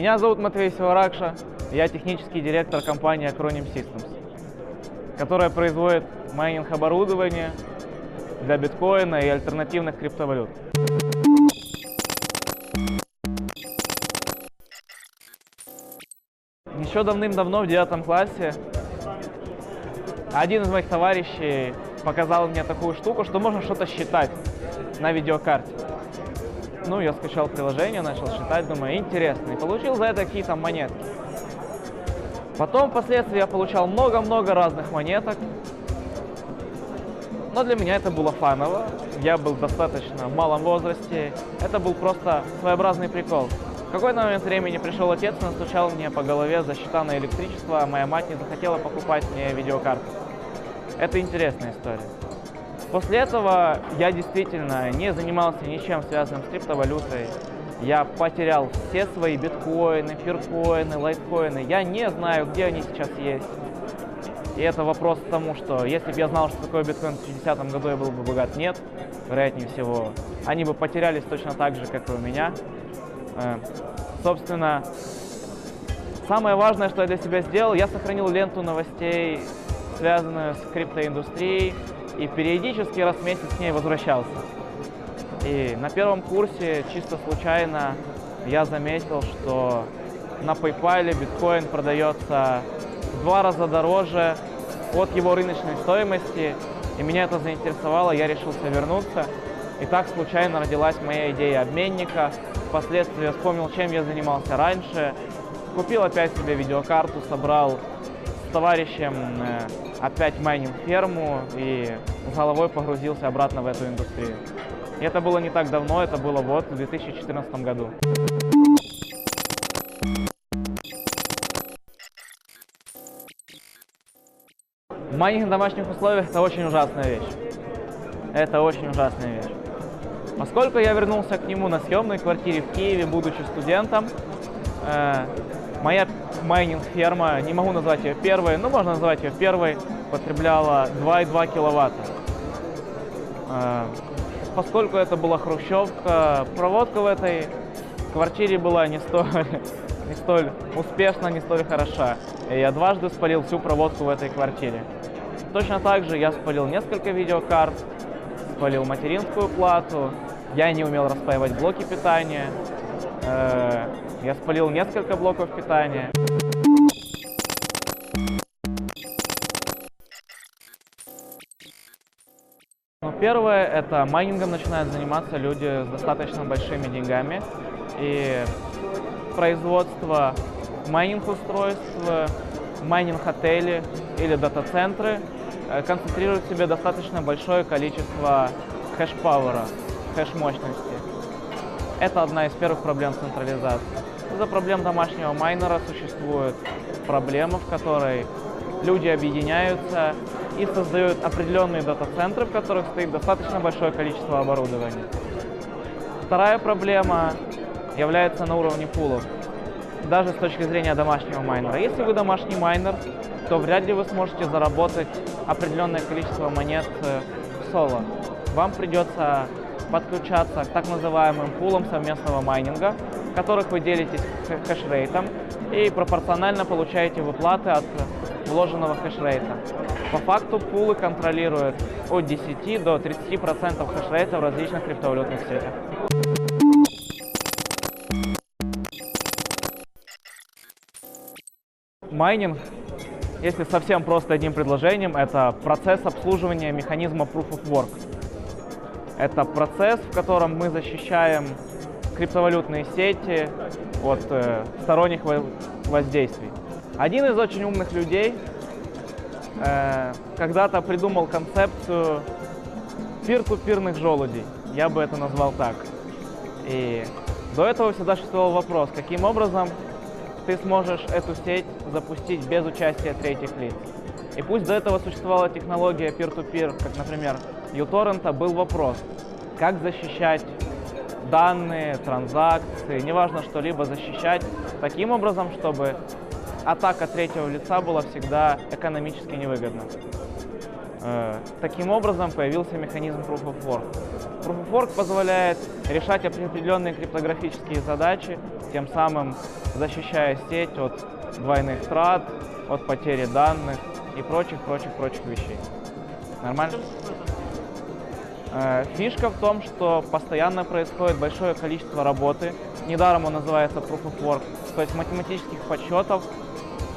Меня зовут Матвей Севаракша, я технический директор компании Acronym Systems, которая производит майнинг оборудование для биткоина и альтернативных криптовалют. Еще давным-давно в девятом классе один из моих товарищей показал мне такую штуку, что можно что-то считать на видеокарте. Ну, я скачал приложение, начал считать, думаю, интересно. И получил за это какие-то монетки. Потом, впоследствии, я получал много-много разных монеток. Но для меня это было фаново. Я был достаточно в малом возрасте. Это был просто своеобразный прикол. В какой-то момент времени пришел отец, настучал мне по голове за счета на электричество, а моя мать не захотела покупать мне видеокарту. Это интересная история. После этого я действительно не занимался ничем связанным с криптовалютой. Я потерял все свои биткоины, фиркоины, лайткоины. Я не знаю, где они сейчас есть. И это вопрос к тому, что если бы я знал, что такое биткоин в 2010 году, я был бы богат. Нет, вероятнее всего. Они бы потерялись точно так же, как и у меня. Э, собственно, самое важное, что я для себя сделал, я сохранил ленту новостей, связанную с криптоиндустрией, и периодически раз в месяц к ней возвращался. И на первом курсе чисто случайно я заметил, что на PayPal биткоин продается в два раза дороже от его рыночной стоимости, и меня это заинтересовало, я решился вернуться. И так случайно родилась моя идея обменника. Впоследствии я вспомнил, чем я занимался раньше. Купил опять себе видеокарту, собрал товарищем э, опять майнинг-ферму и с головой погрузился обратно в эту индустрию. И это было не так давно, это было вот в 2014 году. Майнинг в домашних условиях – это очень ужасная вещь. Это очень ужасная вещь. Поскольку я вернулся к нему на съемной квартире в Киеве, будучи студентом, э, моя майнинг-ферма, не могу назвать ее первой, но можно назвать ее первой, потребляла 2,2 киловатта. Э, поскольку это была хрущевка, проводка в этой квартире была не столь, не столь успешна, не столь хороша. И я дважды спалил всю проводку в этой квартире. Точно так же я спалил несколько видеокарт, спалил материнскую плату, я не умел распаивать блоки питания, э, я спалил несколько блоков питания. Ну, первое, это майнингом начинают заниматься люди с достаточно большими деньгами. И производство майнинг-устройств, майнинг-отели или дата-центры э, концентрируют в себе достаточно большое количество хэш-пауэра, хэш-мощности. Это одна из первых проблем централизации. Из-за проблем домашнего майнера существует проблема, в которой люди объединяются и создают определенные дата-центры, в которых стоит достаточно большое количество оборудования. Вторая проблема является на уровне пулов, даже с точки зрения домашнего майнера. Если вы домашний майнер, то вряд ли вы сможете заработать определенное количество монет э, в соло. Вам придется подключаться к так называемым пулам совместного майнинга, в которых вы делитесь хешрейтом и пропорционально получаете выплаты от вложенного хешрейта. По факту пулы контролируют от 10 до 30% хешрейта в различных криптовалютных сетях. Майнинг, если совсем просто одним предложением, это процесс обслуживания механизма Proof of Work. Это процесс, в котором мы защищаем криптовалютные сети от э, сторонних воздействий. Один из очень умных людей э, когда-то придумал концепцию пир-ту-пирных желудей. Я бы это назвал так. И до этого всегда существовал вопрос, каким образом ты сможешь эту сеть запустить без участия третьих лиц. И пусть до этого существовала технология peer-to-peer, как, например, uTorrent, был вопрос, как защищать данные, транзакции, неважно что-либо защищать таким образом, чтобы атака третьего лица была всегда экономически невыгодна. Э, таким образом появился механизм Proof of Work. Proof of Work позволяет решать определенные криптографические задачи, тем самым защищая сеть от двойных трат, от потери данных и прочих-прочих-прочих вещей. Нормально? Э, фишка в том, что постоянно происходит большое количество работы. Недаром он называется Proof of Work, то есть математических подсчетов.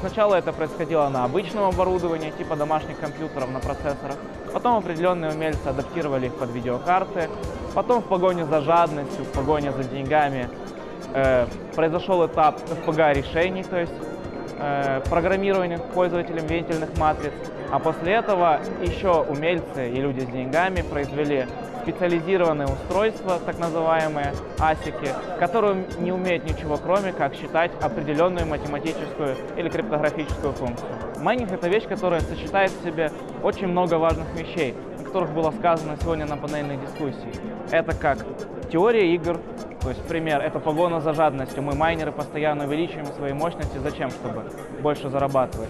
Сначала это происходило на обычном оборудовании, типа домашних компьютеров на процессорах. Потом определенные умельцы адаптировали их под видеокарты. Потом в погоне за жадностью, в погоне за деньгами э, произошел этап FPGA решений, то есть э, программирования пользователям вентильных матриц. А после этого еще умельцы и люди с деньгами произвели специализированные устройства, так называемые асики, которые не умеют ничего, кроме как считать определенную математическую или криптографическую функцию. Майнинг — это вещь, которая сочетает в себе очень много важных вещей, о которых было сказано сегодня на панельной дискуссии. Это как теория игр, то есть пример, это погона за жадностью. Мы, майнеры, постоянно увеличиваем свои мощности. Зачем? Чтобы больше зарабатывать.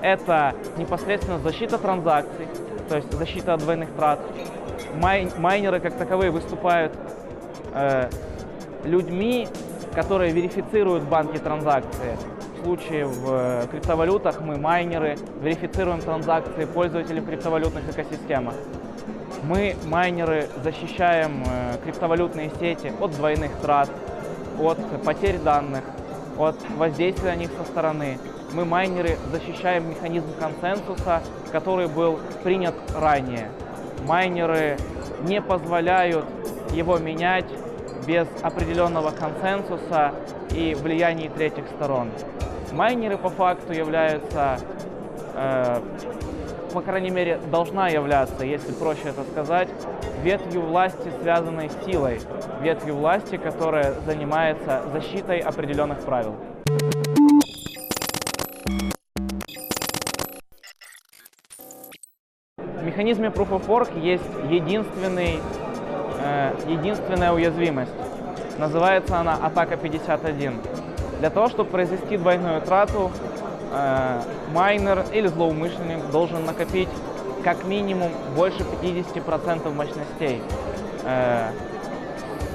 Это непосредственно защита транзакций, то есть защита от двойных трат. Май, майнеры как таковые выступают э, людьми, которые верифицируют банки транзакции. В случае в э, криптовалютах мы, майнеры, верифицируем транзакции пользователей в криптовалютных экосистемах. Мы, майнеры, защищаем э, криптовалютные сети от двойных трат, от потерь данных, от воздействия на них со стороны. Мы, майнеры, защищаем механизм консенсуса, который был принят ранее. Майнеры не позволяют его менять без определенного консенсуса и влияния третьих сторон. Майнеры по факту являются э, по крайней мере, должна являться, если проще это сказать, ветвью власти, связанной с силой, ветвью власти, которая занимается защитой определенных правил. В механизме Proof of Work есть единственный, э, единственная уязвимость. Называется она атака 51. Для того, чтобы произвести двойную трату, э, майнер или злоумышленник должен накопить как минимум больше 50% мощностей. Э,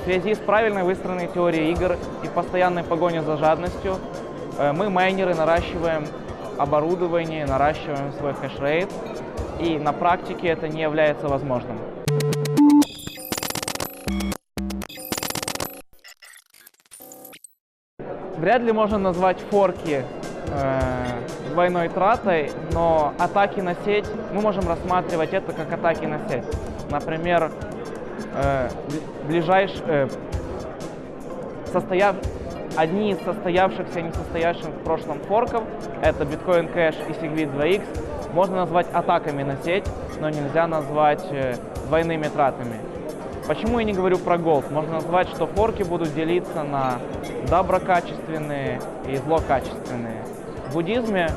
в связи с правильной выстроенной теорией игр и постоянной погоней за жадностью, э, мы, майнеры, наращиваем оборудование, наращиваем свой хешрейт, и на практике это не является возможным. Вряд ли можно назвать форки э, двойной тратой, но атаки на сеть, мы можем рассматривать это как атаки на сеть. Например, э, ближайш, э, состояв, одни из состоявшихся и несостоявшихся в прошлом форков, это Bitcoin Cash и Segwit 2X, можно назвать атаками на сеть, но нельзя назвать э, двойными тратами. Почему я не говорю про голд? Можно назвать, что форки будут делиться на доброкачественные и злокачественные. В буддизме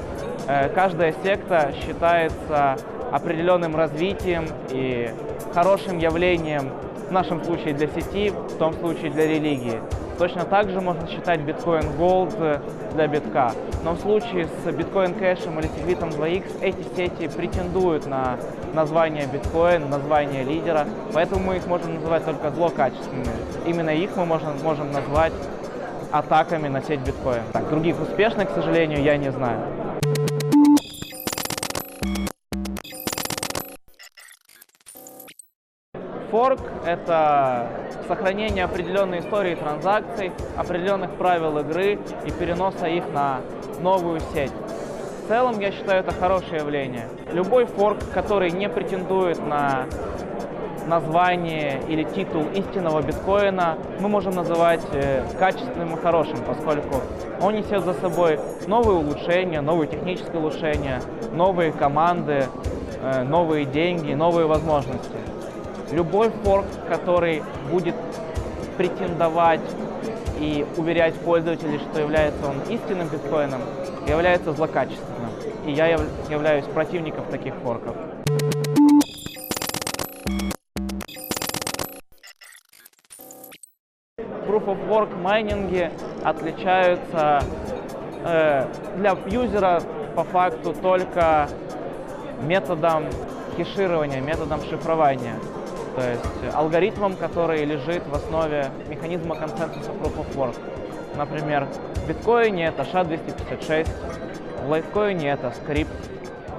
э, каждая секта считается определенным развитием и хорошим явлением, в нашем случае для сети, в том случае для религии. Точно так же можно считать биткоин Gold для битка. Но в случае с биткоин кэшем или сегвитом 2x эти сети претендуют на название биткоин, название лидера, поэтому мы их можем называть только злокачественными. Именно их мы можем, можем назвать атаками на сеть биткоин. Так, других успешных, к сожалению, я не знаю. Форк — это сохранение определенной истории транзакций, определенных правил игры и переноса их на новую сеть. В целом, я считаю, это хорошее явление. Любой форк, который не претендует на название или титул истинного биткоина мы можем называть э, качественным и хорошим, поскольку он несет за собой новые улучшения, новые технические улучшения, новые команды, э, новые деньги, новые возможности. Любой форк, который будет претендовать и уверять пользователей, что является он истинным биткоином, является злокачественным. И я являюсь противником таких форков. Proof of Work майнинги отличаются э, для юзера по факту только методом хеширования, методом шифрования. То есть алгоритмом, который лежит в основе механизма консенсуса Proof of Work. Например, в биткоине это SHA-256, в лайткоине это скрипт,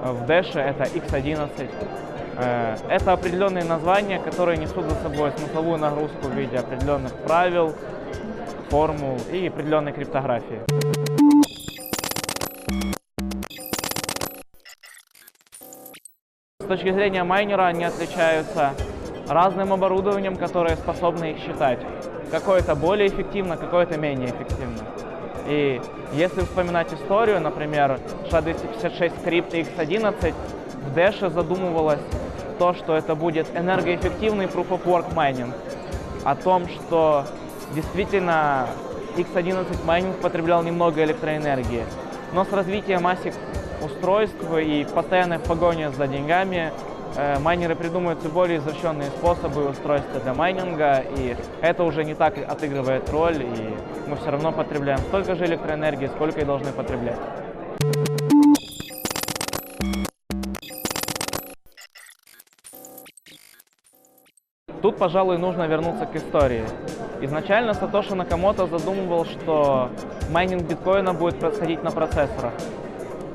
в Dash это X11. Э, это определенные названия, которые несут за собой смысловую нагрузку в виде определенных правил, формул и определенной криптографии. С точки зрения майнера они отличаются разным оборудованием, которое способно их считать. Какое-то более эффективно, какое-то менее эффективно. И если вспоминать историю, например, SHA-256 Scrypt X11, в Dash задумывалось то, что это будет энергоэффективный Proof of Work майнинг. О том, что действительно X11 майнинг потреблял немного электроэнергии. Но с развитием ASIC устройств и постоянной погоне за деньгами майнеры придумывают все более изощренные способы устройства для майнинга, и это уже не так отыгрывает роль, и мы все равно потребляем столько же электроэнергии, сколько и должны потреблять. Тут, пожалуй, нужно вернуться к истории. Изначально Сатоши Накамото задумывал, что майнинг биткоина будет происходить на процессорах.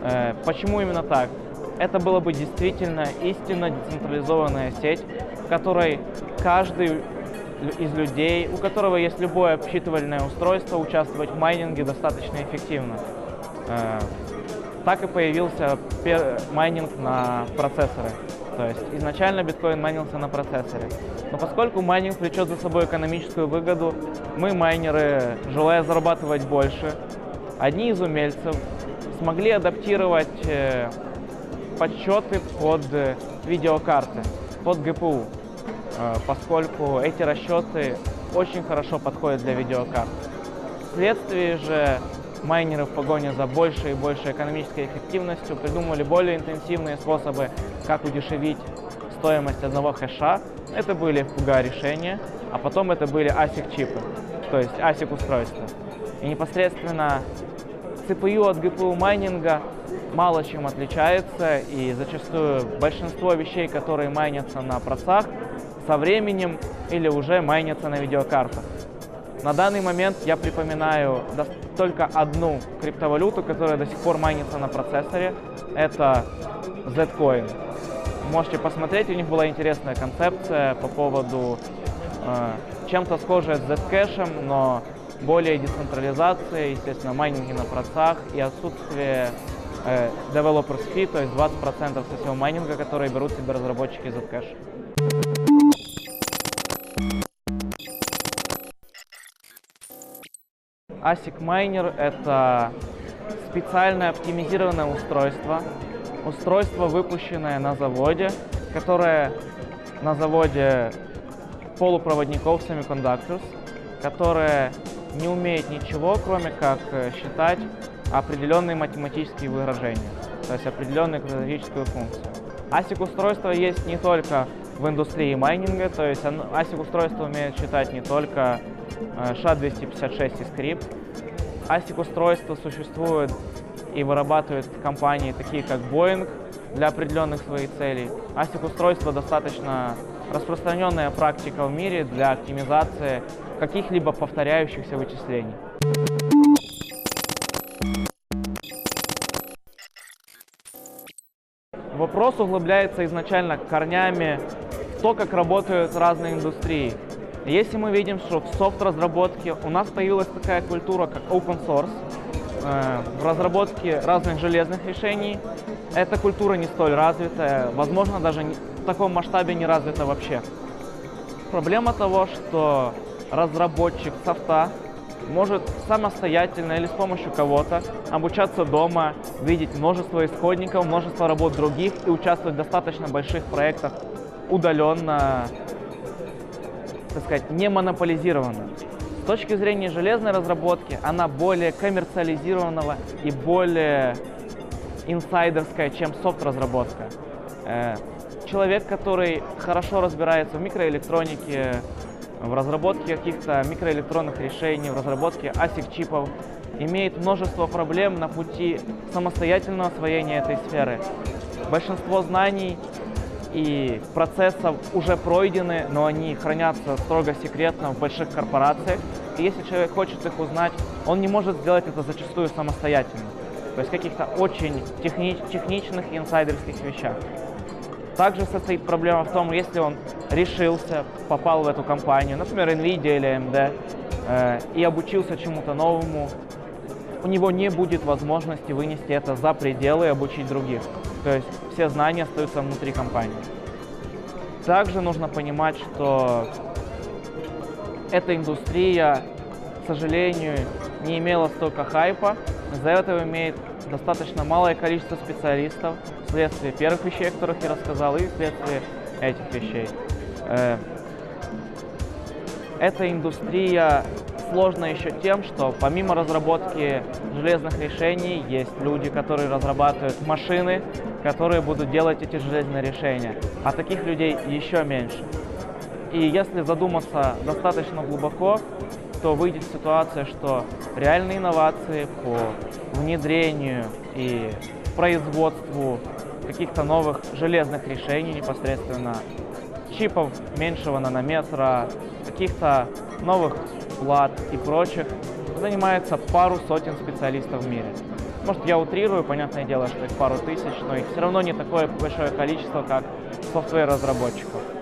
Э, почему именно так? Это было бы действительно истинно децентрализованная сеть, в которой каждый из людей, у которого есть любое обсчитывательное устройство, участвовать в майнинге достаточно эффективно. Э, так и появился майнинг на процессоры. То есть изначально биткоин майнился на процессоре. Но поскольку майнинг влечет за собой экономическую выгоду, мы, майнеры, желая зарабатывать больше, одни из умельцев смогли адаптировать э, подсчеты под э, видеокарты, под GPU, э, поскольку эти расчеты очень хорошо подходят для видеокарт. Вследствие же майнеры в погоне за большей и большей экономической эффективностью придумали более интенсивные способы, как удешевить стоимость одного хэша. Это были FPGA решения, а потом это были ASIC чипы, то есть ASIC устройства. И непосредственно CPU от GPU майнинга мало чем отличается, и зачастую большинство вещей, которые майнятся на процах, со временем или уже майнятся на видеокартах. На данный момент я припоминаю только одну криптовалюту, которая до сих пор майнится на процессоре. Это Zcoin. Можете посмотреть, у них была интересная концепция по поводу э, чем-то схожее с Zcash, но более децентрализации, естественно, майнинги на процах и отсутствие э, то есть 20% со всего майнинга, которые берут себе разработчики Zcash. ASIC Miner — это специальное оптимизированное устройство, устройство, выпущенное на заводе, которое на заводе полупроводников Semiconductors, которое не умеет ничего, кроме как э, считать определенные математические выражения, то есть определенную квадратическую функцию. ASIC устройство есть не только в индустрии майнинга, то есть ASIC устройство умеет считать не только SHA-256 и скрипт. ASIC устройства существуют и вырабатывают компании, такие как Boeing, для определенных своих целей. ASIC устройство достаточно распространенная практика в мире для оптимизации каких-либо повторяющихся вычислений. Вопрос углубляется изначально корнями в то, как работают разные индустрии. Если мы видим, что в софт-разработке у нас появилась такая культура, как open source, э, в разработке разных железных решений, эта культура не столь развитая, возможно, даже в таком масштабе не развита вообще. Проблема того, что разработчик софта может самостоятельно или с помощью кого-то обучаться дома, видеть множество исходников, множество работ других и участвовать в достаточно больших проектах удаленно так сказать, не монополизирована. С точки зрения железной разработки, она более коммерциализированного и более инсайдерская, чем софт-разработка. Э, человек, который хорошо разбирается в микроэлектронике, в разработке каких-то микроэлектронных решений, в разработке ASIC-чипов, имеет множество проблем на пути самостоятельного освоения этой сферы. Большинство знаний и процессов уже пройдены, но они хранятся строго секретно в больших корпорациях. И если человек хочет их узнать, он не может сделать это зачастую самостоятельно. То есть каких-то очень техни- техничных инсайдерских вещах. Также состоит проблема в том, если он решился, попал в эту компанию, например, NVIDIA или AMD, э, и обучился чему-то новому, у него не будет возможности вынести это за пределы и обучить других. То есть все знания остаются внутри компании. Также нужно понимать, что эта индустрия, к сожалению, не имела столько хайпа, из-за этого имеет достаточно малое количество специалистов вследствие первых вещей, о которых я рассказал, и вследствие этих вещей. Э, Эта индустрия сложна еще тем, что помимо разработки железных решений, есть люди, которые разрабатывают машины, которые будут делать эти железные решения. А таких людей еще меньше. И если задуматься достаточно глубоко, то выйдет ситуация, что реальные инновации по внедрению и производству каких-то новых железных решений непосредственно, чипов меньшего нанометра, каких-то новых плат и прочих, занимается пару сотен специалистов в мире. Может, я утрирую, понятное дело, что их пару тысяч, но их все равно не такое большое количество, как софтвер-разработчиков.